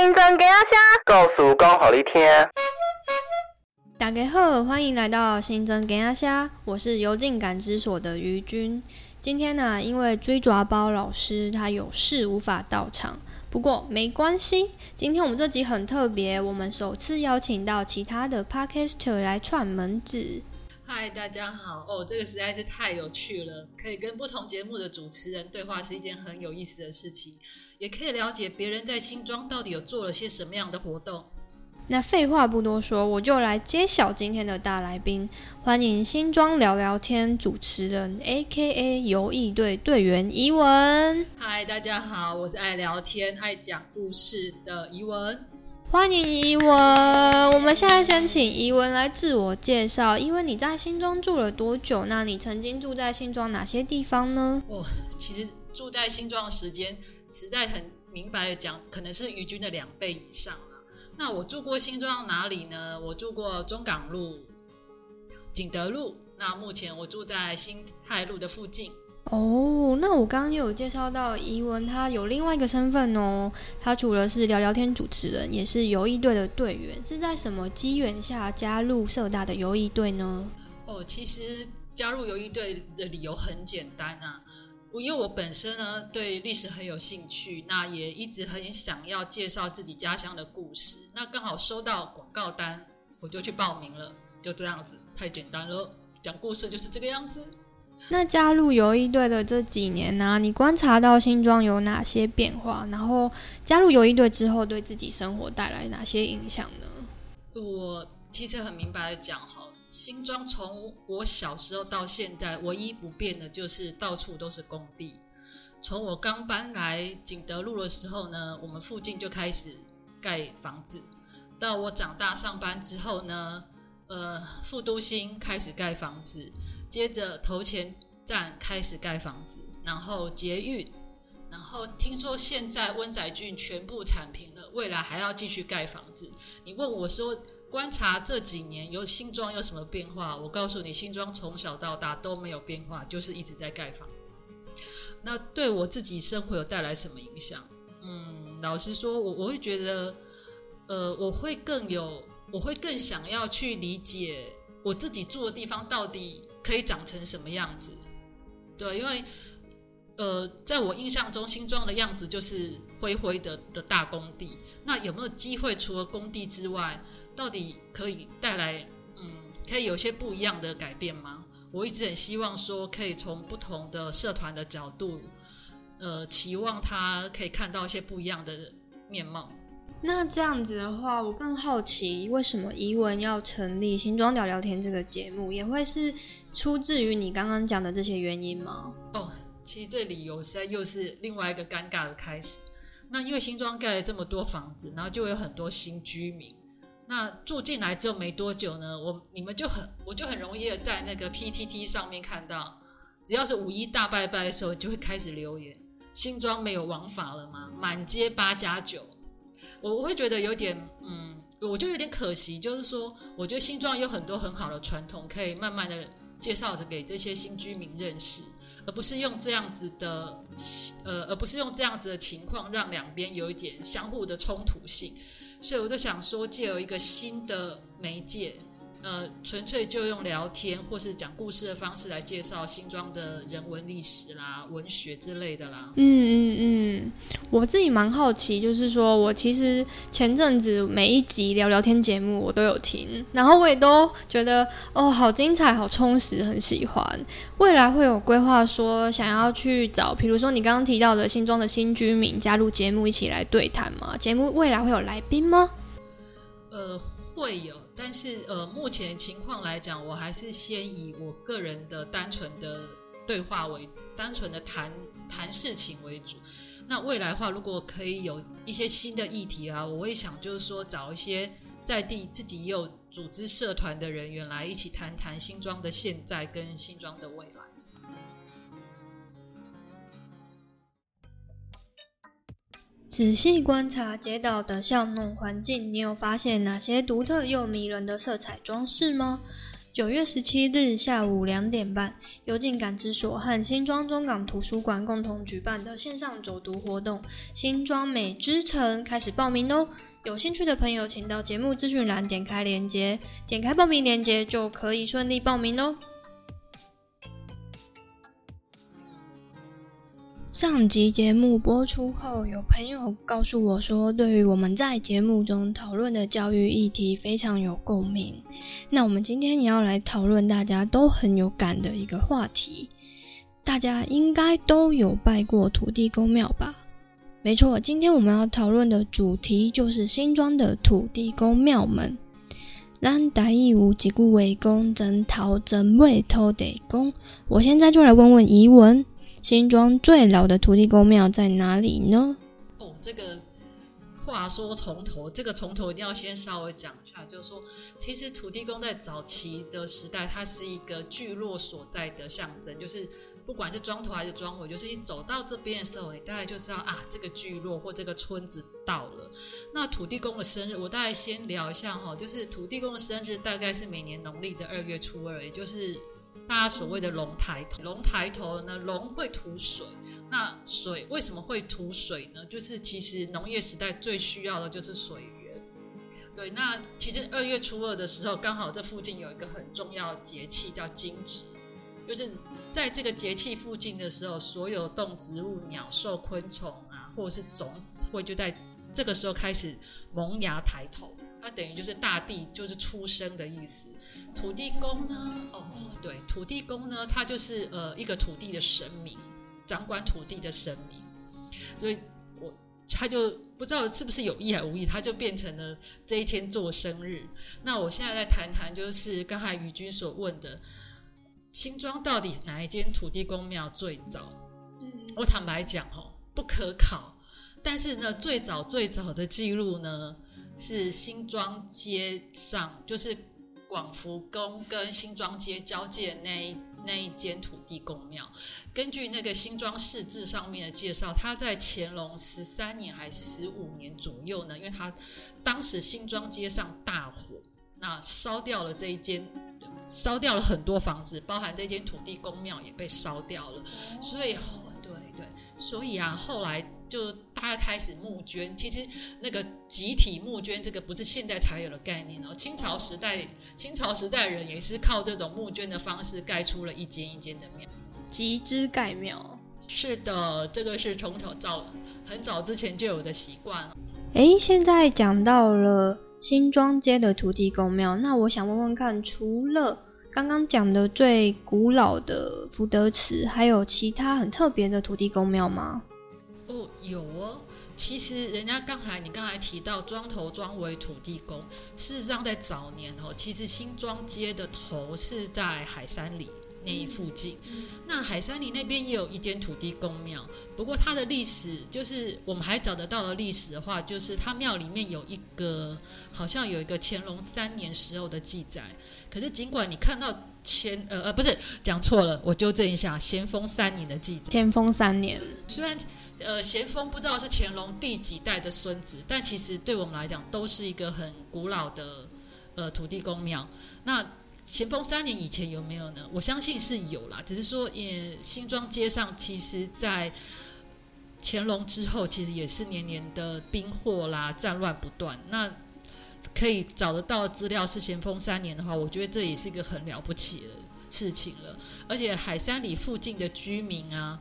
新增给阿虾，告诉刚好一天。大家好，欢迎来到新增给阿虾，我是幽静感知所的于君。今天呢，因为追抓包老师他有事无法到场，不过没关系。今天我们这集很特别，我们首次邀请到其他的 podcaster 来串门子。嗨，大家好！哦，这个实在是太有趣了，可以跟不同节目的主持人对话是一件很有意思的事情，也可以了解别人在新庄到底有做了些什么样的活动。那废话不多说，我就来揭晓今天的大来宾，欢迎新庄聊聊天主持人 A.K.A 游艺队队员怡文。嗨，大家好，我是爱聊天、爱讲故事的怡文。欢迎怡文，我们现在先请怡文来自我介绍。因为你在新庄住了多久？那你曾经住在新庄哪些地方呢？哦，其实住在新庄的时间，实在很明白的讲，可能是于军的两倍以上了。那我住过新庄哪里呢？我住过中港路、景德路。那目前我住在新泰路的附近。哦，那我刚刚有介绍到怡文，他有另外一个身份哦。他除了是聊聊天主持人，也是游艺队的队员。是在什么机缘下加入社大的游艺队呢？哦，其实加入游艺队的理由很简单啊，我因为我本身呢对历史很有兴趣，那也一直很想要介绍自己家乡的故事。那刚好收到广告单，我就去报名了，就这样子，太简单了。讲故事就是这个样子。那加入游艺队的这几年呢，你观察到新庄有哪些变化？然后加入游艺队之后，对自己生活带来哪些影响呢？我其实很明白的讲哈，新庄从我小时候到现在，唯一不变的就是到处都是工地。从我刚搬来景德路的时候呢，我们附近就开始盖房子；到我长大上班之后呢，呃，副都心开始盖房子。接着头前站开始盖房子，然后捷运，然后听说现在温仔郡全部铲平了，未来还要继续盖房子。你问我说，观察这几年有新庄有什么变化？我告诉你，新庄从小到大都没有变化，就是一直在盖房。那对我自己生活有带来什么影响？嗯，老实说，我我会觉得，呃，我会更有，我会更想要去理解我自己住的地方到底。可以长成什么样子？对，因为呃，在我印象中，新庄的样子就是灰灰的的大工地。那有没有机会，除了工地之外，到底可以带来嗯，可以有些不一样的改变吗？我一直很希望说，可以从不同的社团的角度，呃，期望他可以看到一些不一样的面貌。那这样子的话，我更好奇，为什么怡文要成立新庄聊聊天这个节目，也会是出自于你刚刚讲的这些原因吗？哦，其实这理由实在又是另外一个尴尬的开始。那因为新庄盖了这么多房子，然后就有很多新居民。那住进来之后没多久呢，我你们就很我就很容易在那个 PTT 上面看到，只要是五一大拜拜的时候，就会开始留言：新庄没有王法了吗？满街八加九。我我会觉得有点，嗯，我就有点可惜，就是说，我觉得新庄有很多很好的传统，可以慢慢的介绍着给这些新居民认识，而不是用这样子的，呃，而不是用这样子的情况让两边有一点相互的冲突性，所以我就想说，借由一个新的媒介。呃，纯粹就用聊天或是讲故事的方式来介绍新庄的人文历史啦、文学之类的啦。嗯嗯嗯，我自己蛮好奇，就是说我其实前阵子每一集聊聊天节目我都有听，然后我也都觉得哦，好精彩、好充实，很喜欢。未来会有规划说想要去找，比如说你刚刚提到的新庄的新居民加入节目一起来对谈吗？节目未来会有来宾吗？呃，会有。但是呃，目前情况来讲，我还是先以我个人的单纯的对话为单纯的谈谈事情为主。那未来话，如果可以有一些新的议题啊，我会想就是说找一些在地自己也有组织社团的人员来一起谈谈新庄的现在跟新庄的未来。仔细观察街道的巷弄环境，你有发现哪些独特又迷人的色彩装饰吗？九月十七日下午两点半，由进感知所和新庄中港图书馆共同举办的线上走读活动——新庄美之城开始报名哦！有兴趣的朋友，请到节目资讯栏点开链接，点开报名链接就可以顺利报名哦。上集节目播出后，有朋友告诉我说，对于我们在节目中讨论的教育议题非常有共鸣。那我们今天也要来讨论大家都很有感的一个话题。大家应该都有拜过土地公庙吧？没错，今天我们要讨论的主题就是新庄的土地公庙们。让大义无几故为公，真讨真未偷得公。我现在就来问问怡文。新庄最老的土地公庙在哪里呢？哦，这个话说从头，这个从头一定要先稍微讲一下，就是说，其实土地公在早期的时代，它是一个聚落所在的象征，就是不管是庄头还是庄尾，就是你走到这边的时候，你大概就知道啊，这个聚落或这个村子到了。那土地公的生日，我大概先聊一下哈，就是土地公的生日大概是每年农历的二月初二，也就是。大家所谓的龙抬头，龙抬头呢，龙会吐水。那水为什么会吐水呢？就是其实农业时代最需要的就是水源。对，那其实二月初二的时候，刚好这附近有一个很重要的节气叫惊蛰，就是在这个节气附近的时候，所有动植物、鸟兽、昆虫啊，或者是种子，会就在这个时候开始萌芽抬头。它等于就是大地就是出生的意思。土地公呢？哦，对，土地公呢，他就是呃一个土地的神明，掌管土地的神明。所以我他就不知道是不是有意还无意，他就变成了这一天做生日。那我现在来谈谈，就是刚才宇君所问的，新庄到底哪一间土地公庙最早？嗯，我坦白讲哦，不可考。但是呢，最早最早的记录呢？是新庄街上，就是广福宫跟新庄街交界那一那一间土地公庙。根据那个新庄市志上面的介绍，他在乾隆十三年还十五年左右呢，因为他当时新庄街上大火，那烧掉了这一间，烧掉了很多房子，包含这间土地公庙也被烧掉了。所以，对对，所以啊，后来。就大家开始募捐，其实那个集体募捐这个不是现在才有的概念哦。清朝时代，清朝时代人也是靠这种募捐的方式盖出了一间一间的庙，集资盖庙。是的，这个是从头早很早之前就有的习惯。哎，现在讲到了新庄街的土地公庙，那我想问问看，除了刚刚讲的最古老的福德祠，还有其他很特别的土地公庙吗？哦，有哦。其实人家刚才你刚才提到庄头庄尾土地公，事实上在早年哦，其实新庄街的头是在海山里那一附近。那海山里那边也有一间土地公庙，不过它的历史就是我们还找得到的历史的话，就是它庙里面有一个好像有一个乾隆三年时候的记载。可是尽管你看到乾呃呃不是讲错了，我纠正一下，咸丰三年的记载。咸丰三年，虽然。呃，咸丰不知道是乾隆第几代的孙子，但其实对我们来讲都是一个很古老的呃土地公庙。那咸丰三年以前有没有呢？我相信是有啦，只是说也新庄街上，其实在乾隆之后，其实也是年年的兵祸啦、战乱不断。那可以找得到资料是咸丰三年的话，我觉得这也是一个很了不起的事情了。而且海山里附近的居民啊。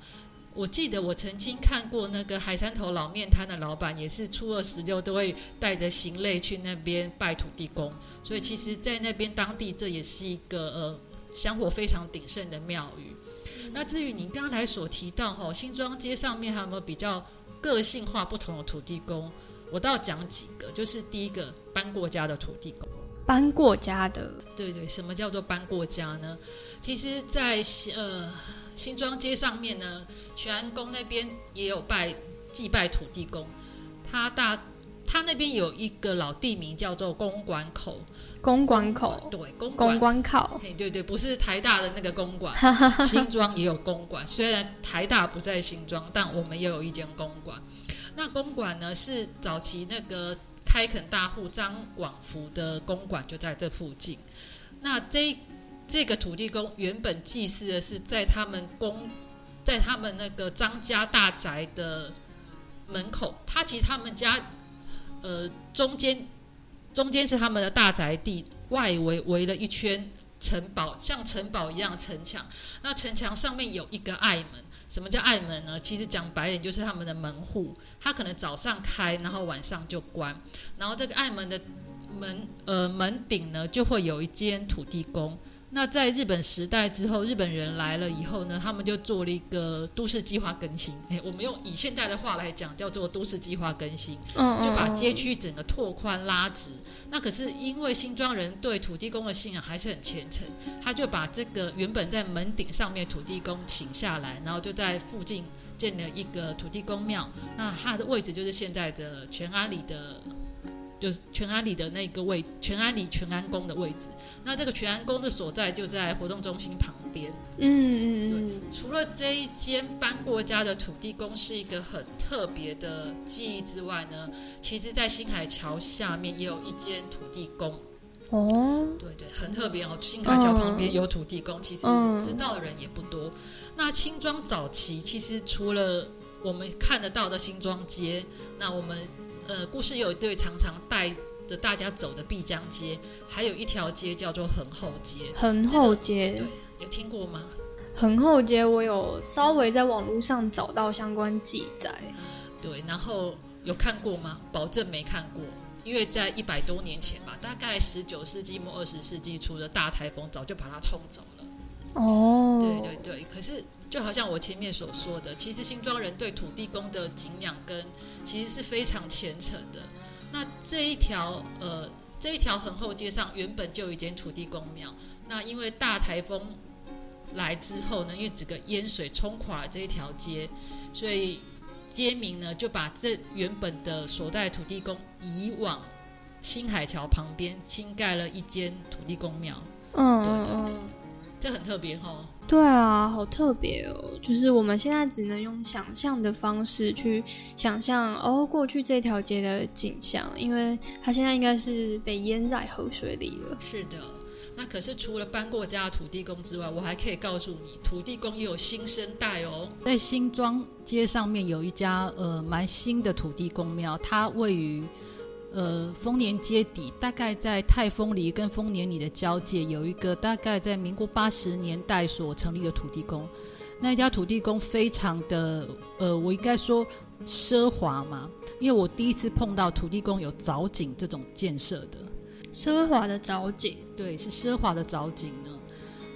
我记得我曾经看过那个海山头老面摊的老板，也是初二十六都会带着行类去那边拜土地公，所以其实，在那边当地这也是一个呃香火非常鼎盛的庙宇。那至于您刚才所提到哈新庄街上面还有没有比较个性化不同的土地公，我倒讲几个，就是第一个搬过家的土地公，搬过家的，对对，什么叫做搬过家呢？其实，在呃。新庄街上面呢，全安宫那边也有拜祭拜土地公。他大他那边有一个老地名叫做公馆口。公馆口对公公馆口，对对，不是台大的那个公馆。新庄也有公馆，虽然台大不在新庄，但我们也有一间公馆。那公馆呢，是早期那个开垦大户张广福的公馆，就在这附近。那这这个土地公原本祭祀的是在他们公，在他们那个张家大宅的门口。他其实他们家，呃，中间中间是他们的大宅地，外围围了一圈城堡，像城堡一样城墙。那城墙上面有一个爱门。什么叫暗门呢？其实讲白点就是他们的门户，他可能早上开，然后晚上就关。然后这个暗门的门呃门顶呢，就会有一间土地公。那在日本时代之后，日本人来了以后呢，他们就做了一个都市计划更新。诶，我们用以现代的话来讲，叫做都市计划更新，就把街区整个拓宽拉直。那可是因为新庄人对土地公的信仰还是很虔诚，他就把这个原本在门顶上面土地公请下来，然后就在附近建了一个土地公庙。那它的位置就是现在的全安里的。就是全安里的那个位，全安里全安宫的位置。那这个全安宫的所在就在活动中心旁边。嗯嗯对。除了这一间搬过家的土地公是一个很特别的记忆之外呢，其实，在新海桥下面也有一间土地公。哦。对对，很特别哦。新海桥旁边有土地公，其实知道的人也不多。那新庄早期其实除了我们看得到的新庄街，那我们。呃，故事有一对常常带着大家走的碧江街，还有一条街叫做横后街。横后街，对，有听过吗？横后街，我有稍微在网络上找到相关记载。对，然后有看过吗？保证没看过，因为在一百多年前吧，大概十九世纪末二十世纪初的大台风早就把它冲走了。哦，对对对，可是。就好像我前面所说的，其实新庄人对土地公的敬仰跟其实是非常虔诚的。那这一条呃这一条横后街上原本就有一间土地公庙，那因为大台风来之后呢，因为整个淹水冲垮了这一条街，所以街民呢就把这原本的所在土地公移往新海桥旁边新盖了一间土地公庙。嗯对对对，这很特别哈。对啊，好特别哦！就是我们现在只能用想象的方式去想象哦，过去这条街的景象，因为它现在应该是被淹在河水里了。是的，那可是除了搬过家的土地公之外，我还可以告诉你，土地公也有新生代哦。在新庄街上面有一家呃蛮新的土地公庙，它位于。呃，丰年街底，大概在泰丰里跟丰年里的交界，有一个大概在民国八十年代所成立的土地公。那一家土地公非常的，呃，我应该说奢华嘛，因为我第一次碰到土地公有藻井这种建设的。奢华的藻井，对，是奢华的藻井呢。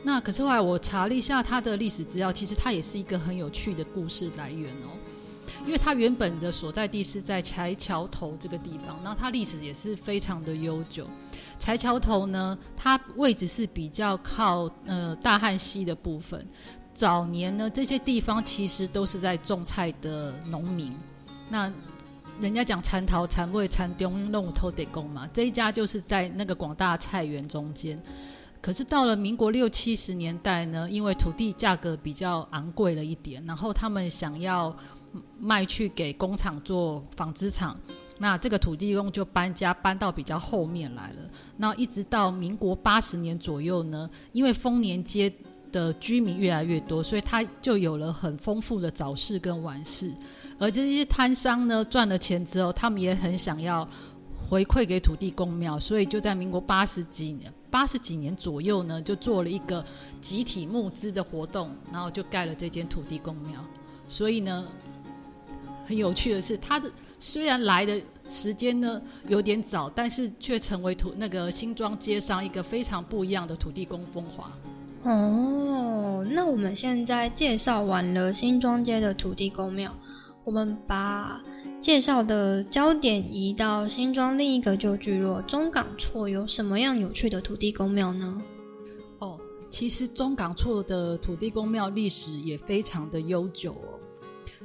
那可是后来我查了一下它的历史资料，其实它也是一个很有趣的故事来源哦。因为它原本的所在地是在柴桥头这个地方，那它历史也是非常的悠久。柴桥头呢，它位置是比较靠呃大汉溪的部分。早年呢，这些地方其实都是在种菜的农民。那人家讲蚕桃蚕味蚕丢弄偷得工嘛，这一家就是在那个广大菜园中间。可是到了民国六七十年代呢，因为土地价格比较昂贵了一点，然后他们想要。卖去给工厂做纺织厂，那这个土地公就搬家搬到比较后面来了。那一直到民国八十年左右呢，因为丰年街的居民越来越多，所以他就有了很丰富的早市跟晚市。而这些摊商呢赚了钱之后，他们也很想要回馈给土地公庙，所以就在民国八十几年、八十几年左右呢，就做了一个集体募资的活动，然后就盖了这间土地公庙。所以呢。很有趣的是，他的虽然来的时间呢有点早，但是却成为土那个新庄街上一个非常不一样的土地公风华。哦，那我们现在介绍完了新庄街的土地公庙，我们把介绍的焦点移到新庄另一个旧聚落中港厝，有什么样有趣的土地公庙呢？哦，其实中港厝的土地公庙历史也非常的悠久哦。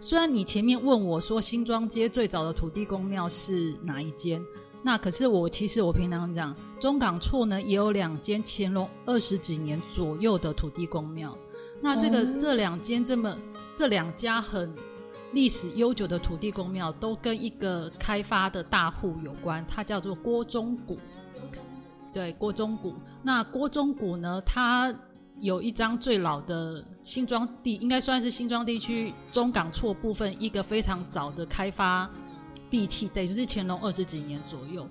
虽然你前面问我说新庄街最早的土地公庙是哪一间，那可是我其实我平常讲中港厝呢也有两间乾隆二十几年左右的土地公庙。那这个这两间这么这两家很历史悠久的土地公庙都跟一个开发的大户有关，它叫做郭忠谷。对，郭忠谷。那郭忠谷呢，他有一张最老的新庄地，应该算是新庄地区中港错部分一个非常早的开发地契，对，就是乾隆二十几年左右。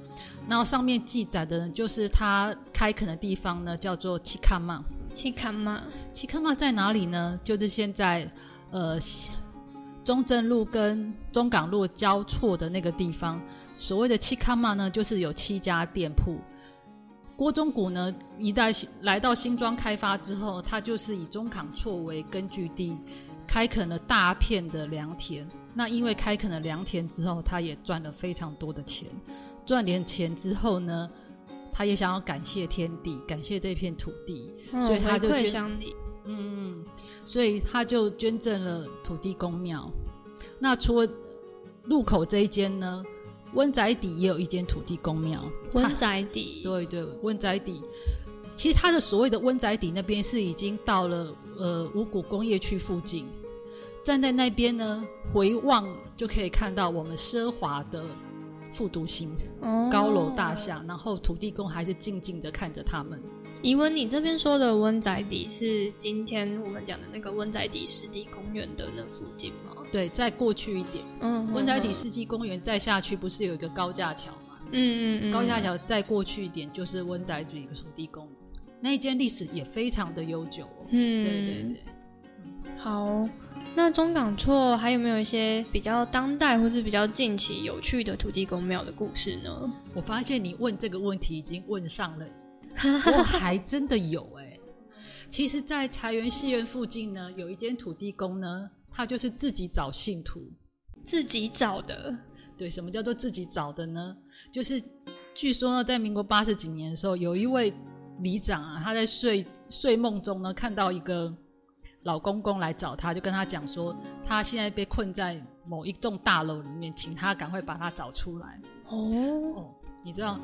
然后上面记载的呢，就是他开垦的地方呢，叫做七卡曼。七卡曼，七卡曼在哪里呢？就是现在呃中正路跟中港路交错的那个地方。所谓的七卡曼呢，就是有七家店铺。郭忠谷呢，一代来到新庄开发之后，他就是以中港厝为根据地，开垦了大片的良田。那因为开垦了良田之后，他也赚了非常多的钱。赚点钱之后呢，他也想要感谢天地，感谢这片土地，所以他就捐，乡里。嗯，所以他就捐赠了土地公庙。那除了路口这一间呢，温宅底也有一间土地公庙。温宅底，对对，温宅底，其实它的所谓的温宅底那边是已经到了呃五股工业区附近，站在那边呢，回望就可以看到我们奢华的复读型、哦高楼大。厦，然后土地公还是静静的看着他们。怡文，你这边说的温宅邸是今天我们讲的那个温宅邸湿地公园的那附近吗？对，再过去一点，嗯，温宅底湿地公园再下去不是有一个高架桥吗？嗯嗯嗯，高架桥再过去一点就是温宅底土地公，那一间历史也非常的悠久哦。嗯，对对对。好，那中港厝还有没有一些比较当代或是比较近期有趣的土地公庙的故事呢？我发现你问这个问题已经问上了，我还真的有哎、其实，在财源戏院附近呢，有一间土地公呢，他就是自己找信徒。自己找的，对，什么叫做自己找的呢？就是据说呢，在民国八十几年的时候，有一位里长啊，他在睡睡梦中呢，看到一个老公公来找他，就跟他讲说，他现在被困在某一栋大楼里面，请他赶快把他找出来。哦，哦，你知道，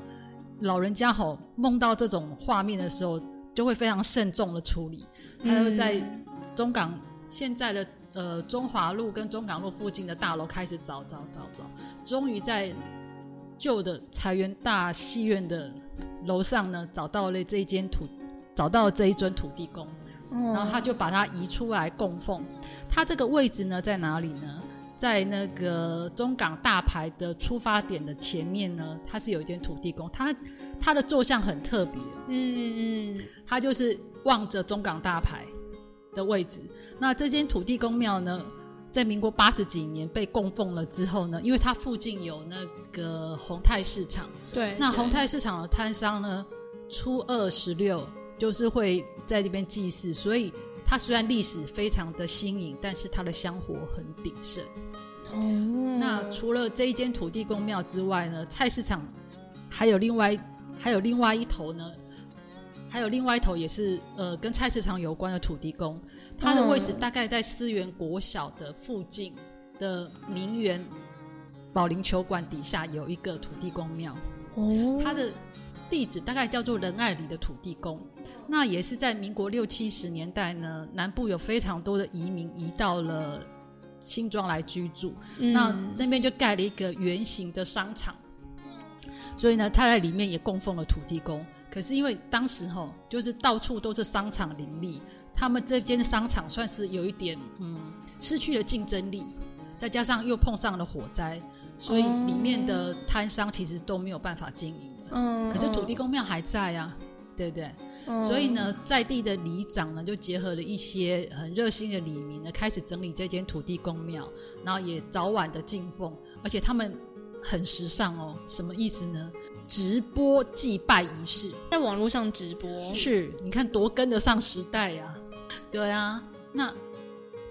老人家吼梦到这种画面的时候，就会非常慎重的处理。他就在中港现在的呃中华路跟中港路附近的大楼开始找找找找，终于在旧的财源大戏院的楼上呢找到了这一间土，找到了这一尊土地公。然然后他就把它移出来供奉。它这个位置呢在哪里呢？在那个中港大牌的出发点的前面呢，它是有一间土地公，它它的坐像很特别，嗯嗯嗯，它就是望着中港大牌的位置。那这间土地公庙呢，在民国八十几年被供奉了之后呢，因为它附近有那个宏泰市场，对，对那宏泰市场的摊商呢，初二十六就是会在这边祭祀，所以它虽然历史非常的新颖，但是它的香火很鼎盛。哦，那除了这一间土地公庙之外呢，菜市场还有另外还有另外一头呢，还有另外一头也是呃跟菜市场有关的土地公，它的位置嗯大概在思源国小的附近的名园保龄球馆底下有一个土地公庙。哦，它的地址大概叫做仁爱里的土地公。那也是在民国六七十年代呢，南部有非常多的移民移到了新庄来居住，嗯那那边就盖了一个圆形的商场，所以呢，他在里面也供奉了土地公。可是因为当时吼，就是到处都是商场林立，他们这间商场算是有一点嗯失去了竞争力，再加上又碰上了火灾，所以里面的摊商其实都没有办法经营了。嗯，可是土地公庙还在啊，对不对？嗯，所以呢，在地的里长呢，就结合了一些很热心的里民呢，开始整理这间土地公庙，然后也早晚的敬奉，而且他们很时尚哦。什么意思呢？直播祭拜仪式，在网络上直播，是你看多跟得上时代呀、对啊，那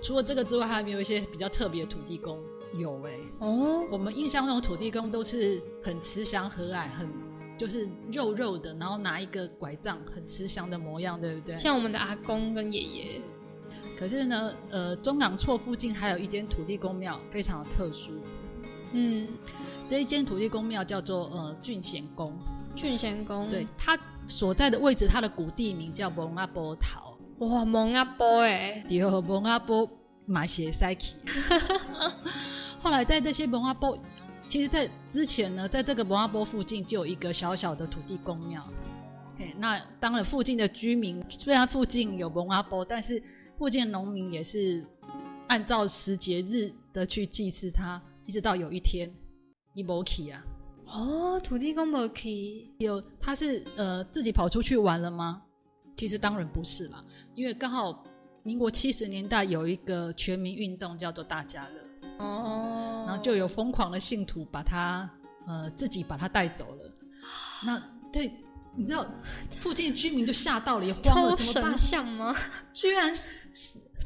除了这个之外，还有没有一些比较特别的土地公？有哎、哦，我们印象中的土地公都是很慈祥和蔼，很就是肉肉的，然后拿一个拐杖，很慈祥的模样，对不对？像我们的阿公跟爷爷，可是呢，呃，中港厝附近还有一间土地公庙，非常的特殊。嗯，这一间土地公庙叫做呃郡贤宫，郡贤宫，对，它所在的位置，它的古地名叫蒙阿波桃，哇，蒙阿波哎，第二蒙阿波马鞋塞奇。后来在这些蒙阿波，其实，在之前呢，在这个蒙阿波附近就有一个小小的土地公庙，嘿，那当然附近的居民虽然附近有蒙阿波，但是附近的农民也是按照时节日的去祭祀他，一直到有一天伊摩起啊，哦，土地公没去，有他是呃自己跑出去玩了吗？其实当然不是啦，因为刚好民国七十年代有一个全民运动叫做大家乐，哦，然后就有疯狂的信徒把他呃自己把他带走了。那对，你知道附近的居民就吓到了，也慌了，偷怎么办神？像吗？居然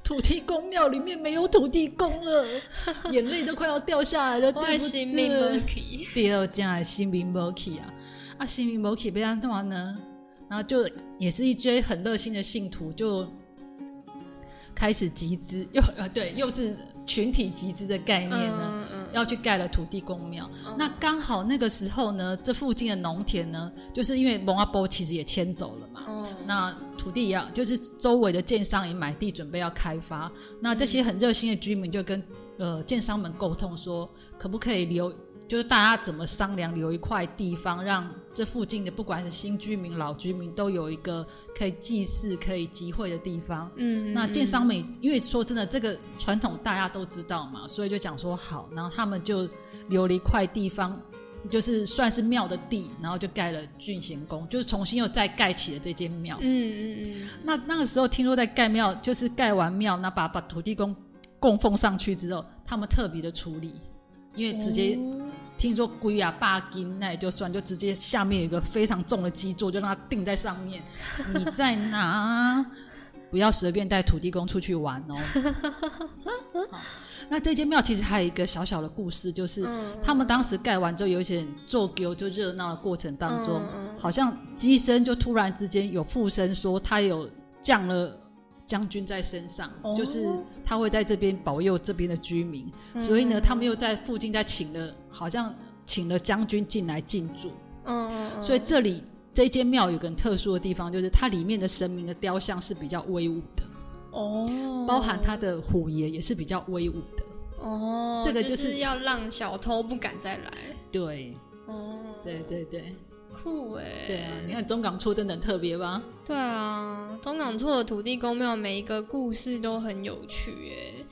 土地公庙里面没有土地公了，眼泪都快要掉下来了，对不性命没对？第二家新民 m o k 啊，啊新民 m o k 被他弄完呢，然后就也是一堆很热心的信徒就开始集资，又呃对，又是群体集资的概念呢，要去盖了土地公庙。嗯那刚好那个时候呢，这附近的农田呢，就是因为蒙阿波其实也迁走了嘛，哦，那土地要就是周围的建商也买地准备要开发，那这些很热心的居民就跟呃建商们沟通说，可不可以留，就是大家怎么商量留一块地方，让这附近的不管是新居民、老居民都有一个可以祭祀、可以集会的地方。嗯，那建商们，因为说真的，这个传统大家都知道嘛，所以就讲说好，然后他们就留了一块地方，就是算是庙的地，然后就盖了郡贤宫，就是重新又再盖起了这间庙。嗯嗯嗯那那个时候听说在盖庙，就是盖完庙，那把把土地公供奉上去之后，他们特别的处理，因为直接哦听说龟啊霸金，那也就算，就直接下面有一个非常重的基座，就让它定在上面。你在哪？不要随便带土地公出去玩哦。那这间庙其实还有一个小小的故事，就是嗯他们当时盖完之后，有一些人做丢就热闹的过程当中，嗯嗯好像机身就突然之间有附身说他有降了将军在身上，哦。就是他会在这边保佑这边的居民，嗯所以呢，他们又在附近再请了，好像请了将军进来进驻，嗯所以这里这间庙有个很特殊的地方，就是它里面的神明的雕像是比较威武的，哦，包含他的虎爷也是比较威武的，哦，这个就就是要让小偷不敢再来。对。哦，对对对酷哎，对啊！你看中港处真的很特别吧？对啊，中港处的土地公庙每一个故事都很有趣诶。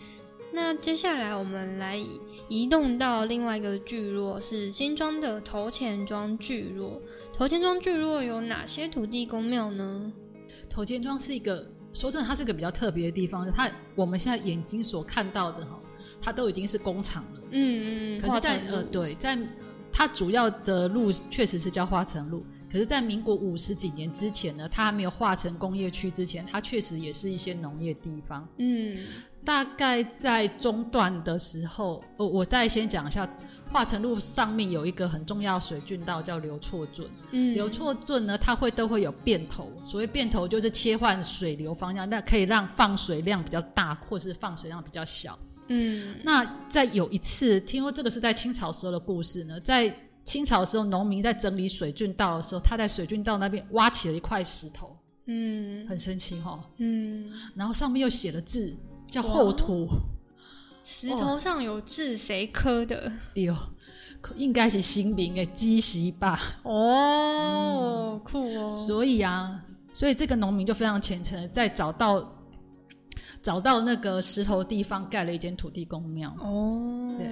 那接下来我们来移移动到另外一个聚落，是新庄的头前庄聚落。头前庄聚落有哪些土地公庙呢？头前庄是一个，说真的，它是一个比较特别的地方。它我们现在眼睛所看到的哈，它都已经是工厂了。嗯嗯，可是在，呃，，对，在它主要的路确实是叫花城路。可是，在民国五十几年之前呢，它还没有划成工业区之前，它确实也是一些农业地方。嗯大概在中段的时候，我，我再先讲一下，化成路上面有一个很重要水郡道叫流错圳。嗯，流错圳呢，它会都会有变头，所谓变头就是切换水流方向，那可以让放水量比较大，或是放水量比较小。嗯。那在有一次，听说这个是在清朝时候的故事呢，在清朝的时候，农民在整理水郡道的时候，他在水郡道那边挖起了一块石头，嗯。很神奇哈、嗯，然后上面又写了字，叫后土。石头上有字，谁刻的？对，可应该是新民的基石吧。哦，酷哦，所以啊，所以这个农民就非常虔诚的，在找到找到那个石头地方盖了一间土地公庙。哦，对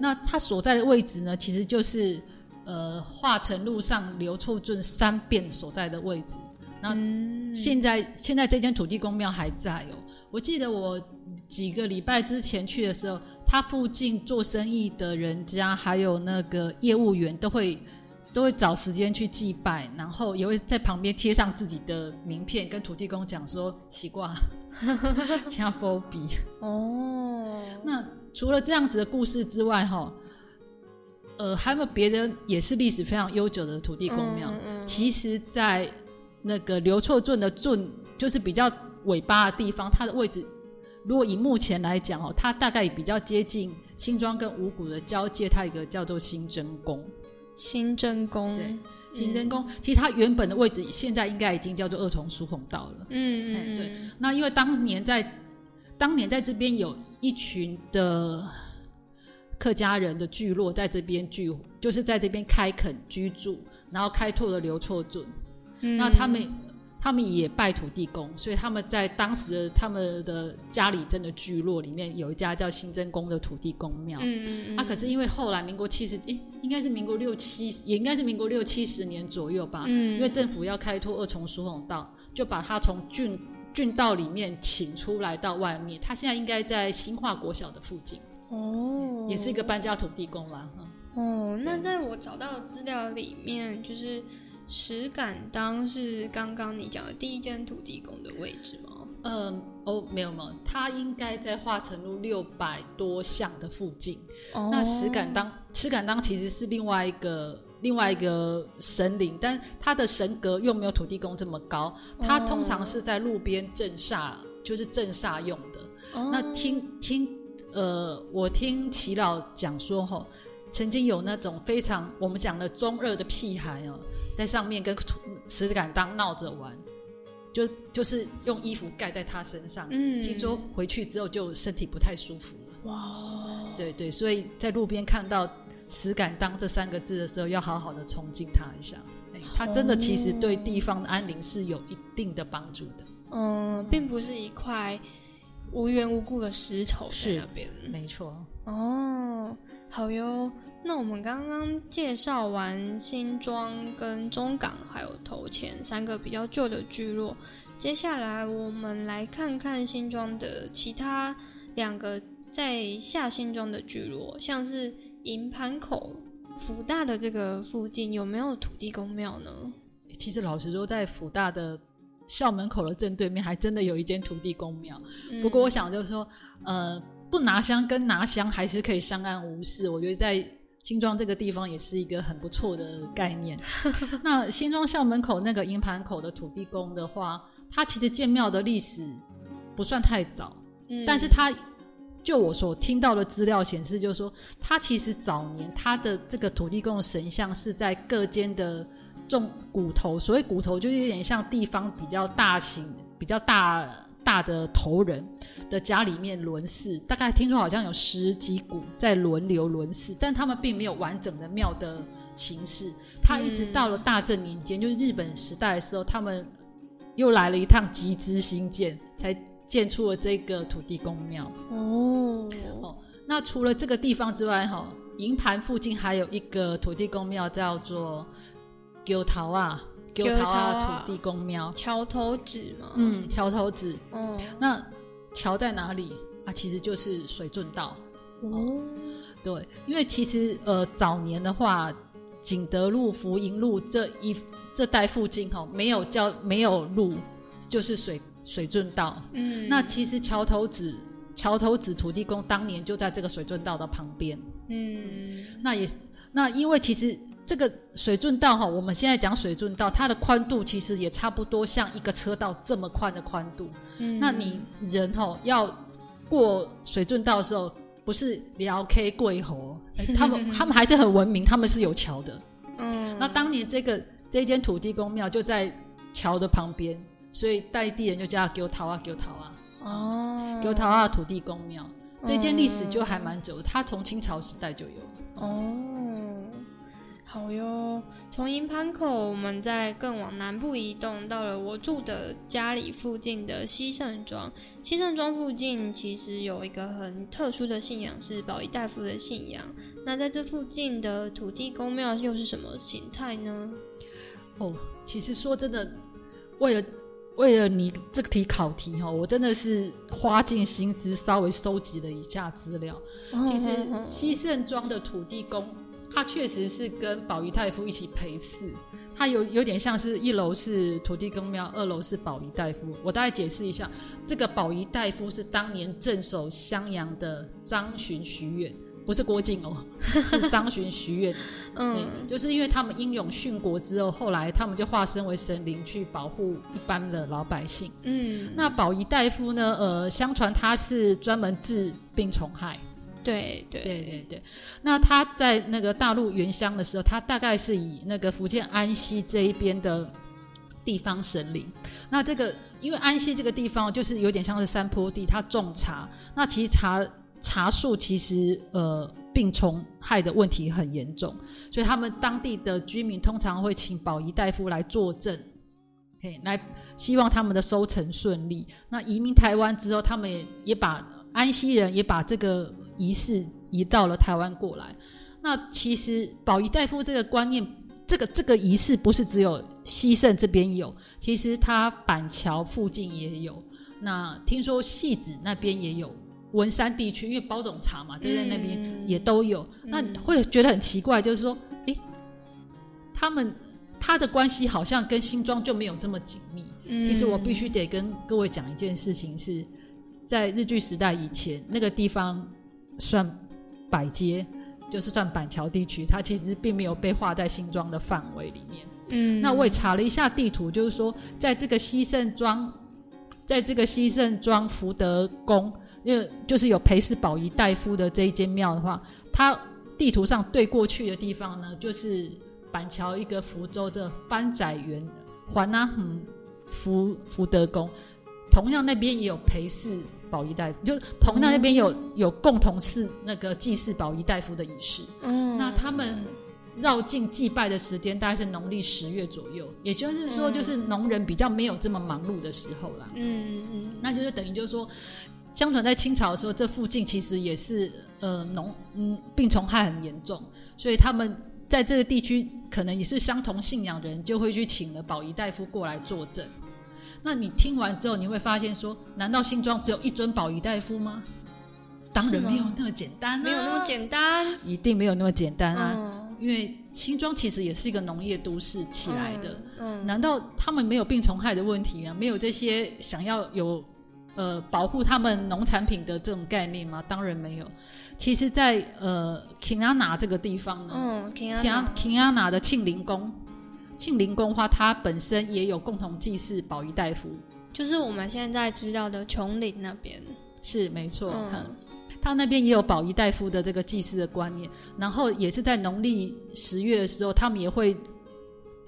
那他所在的位置呢，其实就是呃化成路上流错圳三变所在的位置。那嗯现在现在这间土地公庙还在哦。我记得我几个礼拜之前去的时候，他附近做生意的人家还有那个业务员都会都会找时间去祭拜，然后也会在旁边贴上自己的名片，跟土地公讲说习惯 加波比。哦，那除了这样子的故事之外，哈，呃，还有没有别的也是历史非常悠久的土地公庙？嗯嗯其实，在那个刘厝圳的圳，就是比较尾巴的地方，它的位置，如果以目前来讲哦，它大概比较接近新庄跟五谷的交界，它有一个叫做新真宫。新真宫，对新真宫、其实它原本的位置现在应该已经叫做二重疏洪道了。嗯嗯哎对。嗯，那因为当年在当年在这边有一群的客家人的聚落在这边聚，就是在这边开垦居住，然后开拓了流错圳。嗯。那他们他们也拜土地公，所以他们在当时的他们的家里真的聚落里面有一家叫新真宫的土地公庙。嗯嗯嗯，啊，可是因为后来民国七十，诶，应该是民国六七，也应该是民国六七十年左右吧。嗯因为政府要开拓二重疏洪道，就把他从郡郡道里面请出来到外面。他现在应该在新化国小的附近，哦，也是一个搬家土地公啦。嗯哦，那在我找到的资料里面，就是石敢当是刚刚你讲的第一间土地公的位置吗？嗯，哦，没有没有，他应该在化成路六百多巷的附近。哦那石敢当，石敢当其实是另外一个另外一个神灵，但他的神格又没有土地公这么高，他通常是在路边镇煞，就是镇煞用的。哦那听听呃，我听齐老讲说吼，曾经有那种非常我们讲的中二的屁孩哦，在上面跟石敢当闹着玩。就就是用衣服盖在他身上，嗯听说回去之后就身体不太舒服了。哇，对对，所以在路边看到“石敢当”这三个字的时候，要好好的崇敬他一下。哎，他真的其实对地方的安宁是有一定的帮助的。嗯，并不是一块无缘无故的石头在是那边。没错，哦，好哟。那我们刚刚介绍完新庄、跟中港还有头前三个比较旧的聚落，接下来我们来看看新庄的其他两个在下新庄的聚落，像是营盘口、福大的这个附近有没有土地公庙呢？其实老实说，在福大的校门口的正对面，还真的有一间土地公庙。嗯不过我想就是说，呃，不拿香跟拿香还是可以相安无事。我觉得在新庄这个地方也是一个很不错的概念。那新庄校门口那个营盘口的土地公的话，它其实建庙的历史不算太早，嗯但是它就我所听到的资料显示，就是说，它其实早年它的这个土地公的神像是在各间的种骨头，所谓骨头就有点像地方比较大型、比较大大的头人的家里面轮祀，大概听说好像有十几股在轮流轮祀，但他们并没有完整的庙的形式。他一直到了大正年间，就是日本时代的时候，他们又来了一趟集资兴建，才建出了这个土地公庙。哦，哦那除了这个地方之外，哈，营盘附近还有一个土地公庙，叫做九桃啊，九桃九桃啊啊土地公庙。桥头子嘛？，嗯，桥头子。哦，那桥在哪里啊？其实就是水圳道。哦，对，因为其实呃早年的话，景德路、福盈路这一这带附近哈、没有叫没有路，就是水水圳道。嗯，那其实桥头子桥头子土地公当年就在这个水圳道的旁边。嗯，那也是那因为其实这个水圳道哈，我们现在讲水圳道，它的宽度其实也差不多像一个车道这么宽的宽度。嗯那你人哈要过水圳道的时候，不是聊 K 贵猴，哎他们他们还是很文明，他们是有桥的。嗯，那当年这个这间土地公庙就在桥的旁边，所以代地人就叫它丢桃啊丢桃啊哦，丢桃啊土地公庙。这间历史就还蛮久的，它从清朝时代就有。哦，好哟。从营盘口，我们再更往南部移动，到了我住的家里附近的西盛庄。西盛庄附近其实有一个很特殊的信仰，是保仪大夫的信仰。那在这附近的土地公庙又是什么形态呢？哦，其实说真的，为了为了你这个题考题哈，我真的是花尽心思稍微收集了一下资料。其实西盛庄的土地公，他确实是跟保仪大夫一起陪祀，他有有点像是一楼是土地公庙，二楼是保仪大夫。我大概解释一下，这个保仪大夫是当年镇守襄阳的张巡徐远。不是郭靖哦，是 张巡徐远。嗯嗯，就是因为他们英勇殉国之后，后来他们就化身为神灵去保护一般的老百姓。嗯，那保仪大夫呢？呃，相传他是专门治病虫害。对对对对对。那他在那个大陆原乡的时候，他大概是以那个福建安溪这一边的地方神灵。那这个因为安溪这个地方就是有点像是山坡地，他种茶。那其实茶茶树其实呃病虫害的问题很严重，所以他们当地的居民通常会请保仪大夫来作证嘿，来希望他们的收成顺利。那移民台湾之后，他们也也把安溪人也把这个仪式移到了台湾过来。那其实保仪大夫这个观念，这个这个仪式不是只有西圣这边有，其实它板桥附近也有。那听说戏子那边也有，文山地区因为包种茶嘛，就在那边也都有。那会觉得很奇怪，就是说，诶，他们他的关系好像跟新庄就没有这么紧密。其实我必须得跟各位讲一件事情，是在日据时代以前，那个地方算百街，就是算板桥地区，它其实并没有被划在新庄的范围里面。嗯，那我也查了一下地图，就是说，在这个西盛庄，在这个西盛庄福德宫，因为就是有裴氏宝仪大夫的这一间庙的话，它地图上对过去的地方呢，就是板桥一个福州的番仔园环啊，嗯。福福德宫，同样那边也有陪侍保仪大夫，就同样那边有有共同是那个祭祀保仪大夫的仪式。嗯，那他们绕境祭拜的时间大概是农历十月左右，也就是说，就是农人比较没有这么忙碌的时候啦。嗯嗯，那就是等于就是说，相传在清朝的时候，这附近其实也是呃农嗯病虫害很严重，所以他们。在这个地区，可能也是相同信仰的人，就会去请了保仪大夫过来作证。那你听完之后，你会发现说，难道新庄只有一尊保仪大夫吗？当然没有那么简单，没有那么简单，一定没有那么简单啊！因为新庄其实也是一个农业都市起来的，嗯，难道他们没有病虫害的问题啊？没有这些想要有呃保护他们农产品的这种概念吗？当然没有。其实，在呃 k i n a 这个地方呢，嗯 k i n a 的庆陵宫，庆陵宫花，它本身也有共同祭祀保仪大夫，就是我们现在知道的琼林那边，是没错，嗯，他那边也有保仪大夫的这个祭祀的观念，然后也是在农历十月的时候，他们也会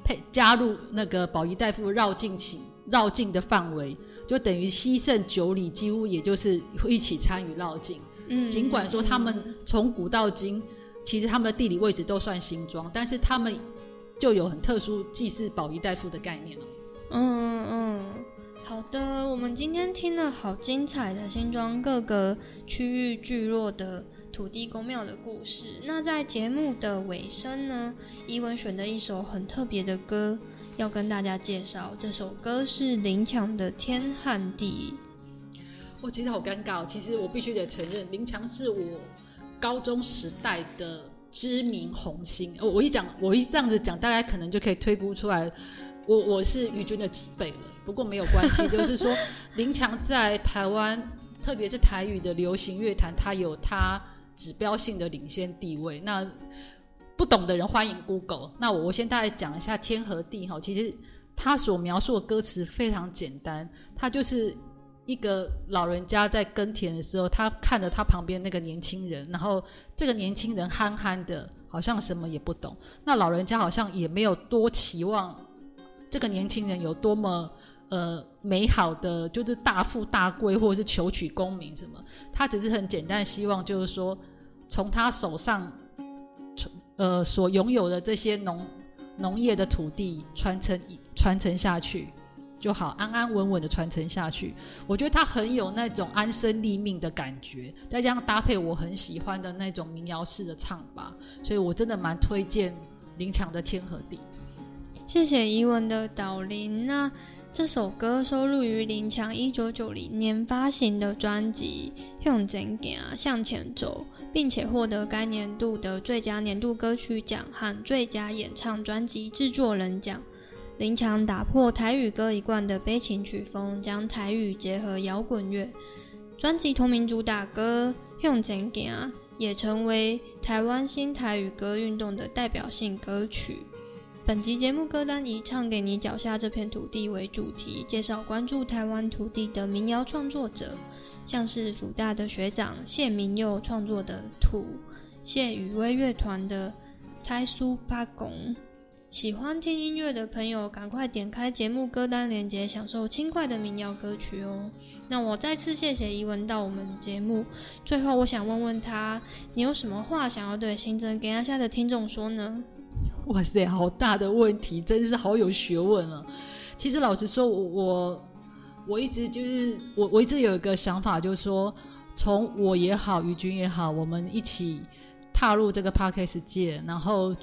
配加入那个保仪大夫绕境起绕境的范围，就等于西圣九里，几乎也就是会一起参与绕境。尽管说他们从古到今，其实他们的地理位置都算新庄，但是他们就有很特殊既是保仪大夫的概念嗯嗯，好的，我们今天听了好精彩的新庄各个区域聚落的土地公庙的故事。那在节目的尾声呢，伊文选的一首很特别的歌要跟大家介绍，这首歌是林强的《天和地》。我其实好尴尬，其实我必须得承认，林强是我高中时代的知名红星。我我一讲，我一这样子讲，大家可能就可以推估出来，我我是于军的几倍了。不过没有关系，就是说林强在台湾，特别是台语的流行乐坛，他有他指标性的领先地位。那不懂的人欢迎 Google。那我我先大概讲一下天和地哈，其实他所描述的歌词非常简单，他就是。一个老人家在耕田的时候，他看着他旁边那个年轻人，然后这个年轻人憨憨的，好像什么也不懂。那老人家好像也没有多期望这个年轻人有多么呃美好的，就是大富大贵或者是求取功名什么。他只是很简单希望，就是说从他手上从呃所拥有的这些农农业的土地传承传承下去。就好，安安稳稳的传承下去。我觉得他很有那种安身立命的感觉，再加上搭配我很喜欢的那种民谣式的唱法，所以我真的蛮推荐林强的《天和地》。谢谢怡文的导聆。那这首歌收录于林强一九九零年发行的专辑《用真行向前走》，并且获得该年度的最佳年度歌曲奖和最佳演唱专辑制作人奖。林强打破台语歌一贯的悲情曲风，将台语结合摇滚乐。专辑同名主打歌《用真行》也成为台湾新台语歌运动的代表性歌曲。本集节目歌单以“唱给你脚下这片土地”为主题，介绍关注台湾土地的民谣创作者，像是福大的学长谢明佑创作的《土》，谢雨薇乐团的《胎苏巴拱》。喜欢听音乐的朋友，赶快点开节目歌单链接，享受轻快的民谣歌曲哦。那我再次谢谢怡文到我们节目。最后，我想问问他，你有什么话想要对新增给阿下的听众说呢？哇塞，好大的问题，真是好有学问啊！其实老实说，我我我一直就是我我一直有一个想法，就是说，从我也好，于君也好，我们一起踏入这个 podcast 界，然后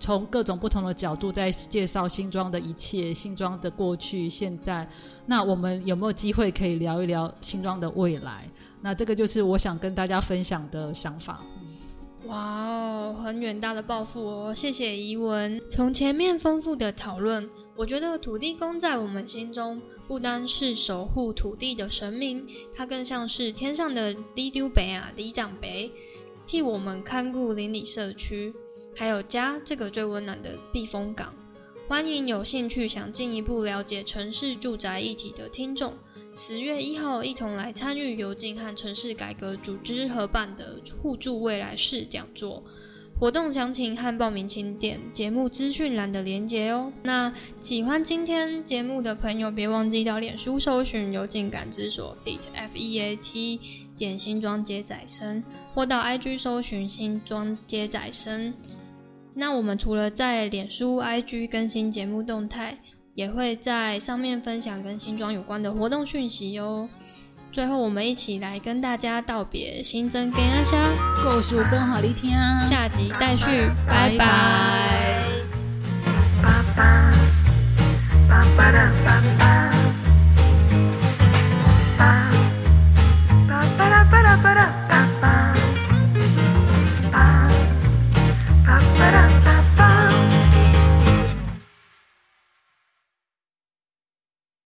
从各种不同的角度在介绍新庄的一切，新庄的过去、现在。那我们有没有机会可以聊一聊新庄的未来？那这个就是我想跟大家分享的想法。哇哦，很远大的抱负哦！谢谢怡文。从前面丰富的讨论，我觉得土地公在我们心中不单是守护土地的神明，他更像是天上的李丢北啊，李长北，替我们看顾邻里社区，还有家这个最温暖的避风港。欢迎有兴趣想进一步了解城市住宅议题的听众。十月一号，一同来参与邮进和城市改革组织合办的互助未来式讲座。活动详情和报名请点节目资讯栏的连结哦。那喜欢今天节目的朋友，别忘记到脸书搜寻邮进感知所 （Feat F E A T） 点新庄街仔生，或到 IG 搜寻新庄街仔生。那我们除了在脸书、IG 更新节目动态，也会在上面分享跟新装有关的活动讯息哦。最后，我们一起来跟大家道别，新增跟阿虾，故事更好你啊，下集待续，拜拜。Ba-da-ba-da-ba-da